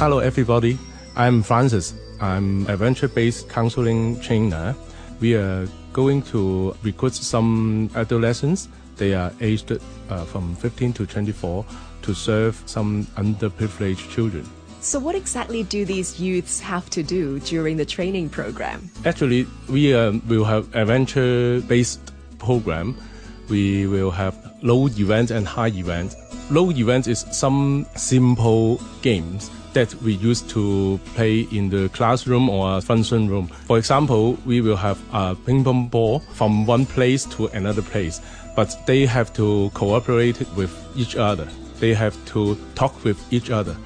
Hello, everybody. I'm Francis. I'm adventure-based counseling trainer. We are going to recruit some adolescents. They are aged uh, from 15 to 24 to serve some underprivileged children. So, what exactly do these youths have to do during the training program? Actually, we uh, will have adventure-based program. We will have low event and high event. Low event is some simple games that we used to play in the classroom or function room. For example, we will have a ping pong ball from one place to another place, but they have to cooperate with each other. They have to talk with each other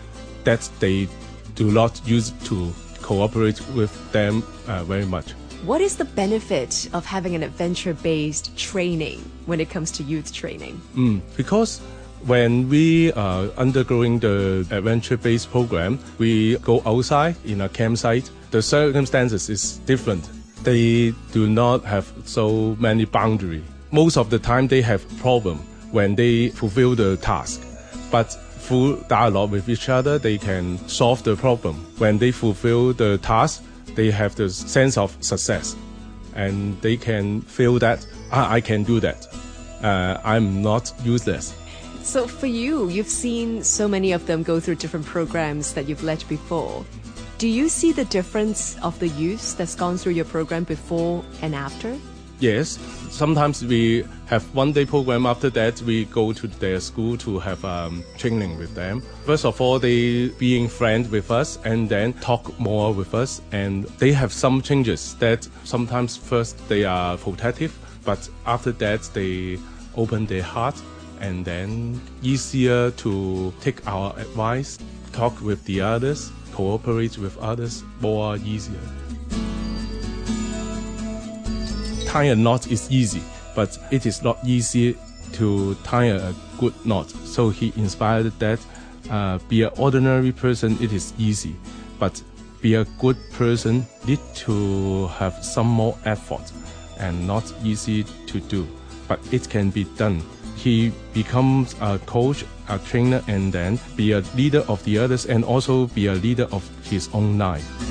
that they do not use to cooperate with them uh, very much. What is the benefit of having an adventure based training when it comes to youth training? Mm, because when we are undergoing the adventure based program, we go outside in a campsite. The circumstances is different. They do not have so many boundary. Most of the time they have problem when they fulfill the task. But through dialogue with each other, they can solve the problem. When they fulfill the task, they have the sense of success. And they can feel that, ah, I can do that. Uh, I'm not useless. So, for you, you've seen so many of them go through different programs that you've led before. Do you see the difference of the youth that's gone through your program before and after? Yes, sometimes we have one day program. After that, we go to their school to have um, training with them. First of all, they being friends with us and then talk more with us. And they have some changes that sometimes first they are protective, but after that they open their heart and then easier to take our advice, talk with the others, cooperate with others more easier tie a knot is easy, but it is not easy to tie a good knot. So he inspired that uh, be an ordinary person, it is easy, but be a good person need to have some more effort and not easy to do, but it can be done. He becomes a coach, a trainer, and then be a leader of the others and also be a leader of his own life.